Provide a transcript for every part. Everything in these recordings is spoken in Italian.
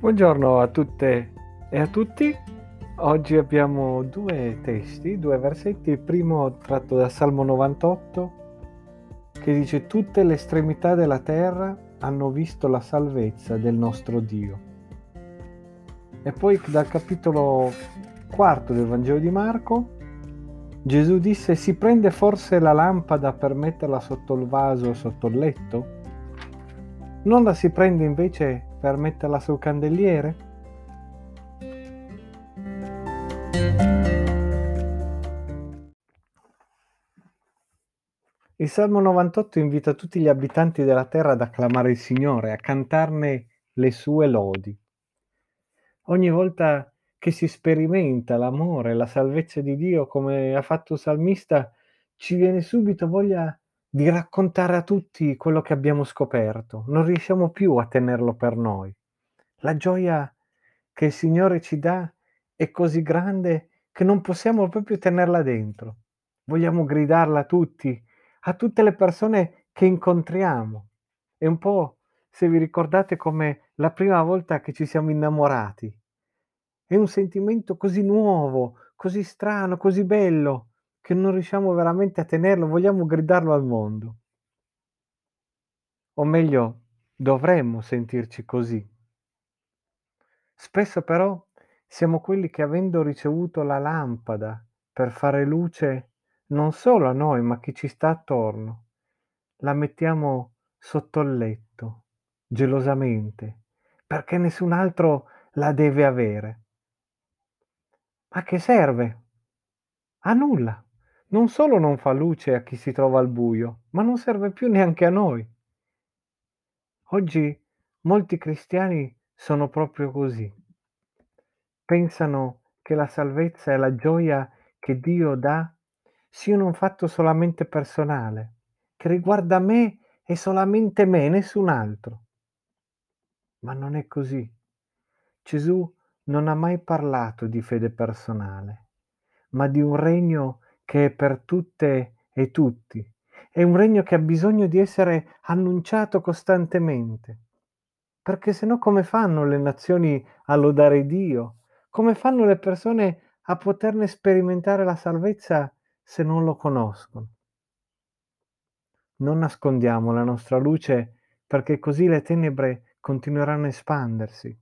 Buongiorno a tutte e a tutti. Oggi abbiamo due testi, due versetti. Il primo tratto da Salmo 98 che dice tutte le estremità della terra hanno visto la salvezza del nostro Dio. E poi dal capitolo quarto del Vangelo di Marco Gesù disse si prende forse la lampada per metterla sotto il vaso sotto il letto? Non la si prende invece per metterla sul candeliere? Il Salmo 98 invita tutti gli abitanti della terra ad acclamare il Signore, a cantarne le sue lodi. Ogni volta che si sperimenta l'amore, la salvezza di Dio, come ha fatto il salmista, ci viene subito voglia di raccontare a tutti quello che abbiamo scoperto, non riusciamo più a tenerlo per noi. La gioia che il Signore ci dà è così grande che non possiamo proprio tenerla dentro. Vogliamo gridarla a tutti, a tutte le persone che incontriamo. È un po', se vi ricordate, come la prima volta che ci siamo innamorati. È un sentimento così nuovo, così strano, così bello, che non riusciamo veramente a tenerlo, vogliamo gridarlo al mondo. O meglio, dovremmo sentirci così. Spesso però siamo quelli che avendo ricevuto la lampada per fare luce non solo a noi, ma a chi ci sta attorno, la mettiamo sotto il letto, gelosamente, perché nessun altro la deve avere. Ma che serve? A nulla non solo non fa luce a chi si trova al buio, ma non serve più neanche a noi. Oggi molti cristiani sono proprio così. Pensano che la salvezza e la gioia che Dio dà siano un fatto solamente personale, che riguarda me e solamente me, nessun altro. Ma non è così. Gesù non ha mai parlato di fede personale, ma di un regno che è per tutte e tutti. È un regno che ha bisogno di essere annunciato costantemente. Perché se no come fanno le nazioni a lodare Dio? Come fanno le persone a poterne sperimentare la salvezza se non lo conoscono? Non nascondiamo la nostra luce perché così le tenebre continueranno a espandersi.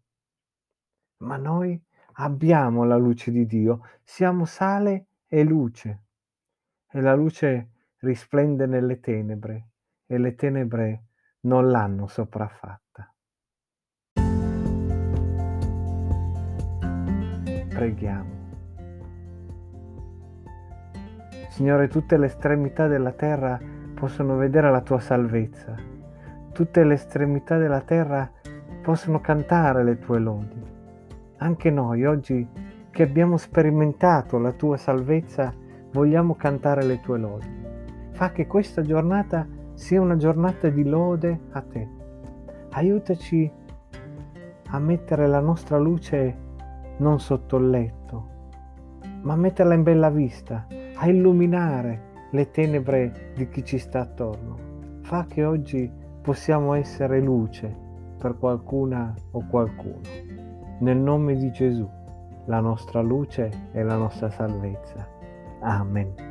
Ma noi abbiamo la luce di Dio, siamo sale e luce e la luce risplende nelle tenebre e le tenebre non l'hanno sopraffatta. Preghiamo. Signore, tutte le estremità della terra possono vedere la tua salvezza. Tutte le estremità della terra possono cantare le tue lodi. Anche noi oggi che abbiamo sperimentato la tua salvezza, vogliamo cantare le tue lodi. Fa che questa giornata sia una giornata di lode a te. Aiutaci a mettere la nostra luce non sotto il letto, ma a metterla in bella vista, a illuminare le tenebre di chi ci sta attorno. Fa che oggi possiamo essere luce per qualcuna o qualcuno. Nel nome di Gesù, la nostra luce e la nostra salvezza. Amén.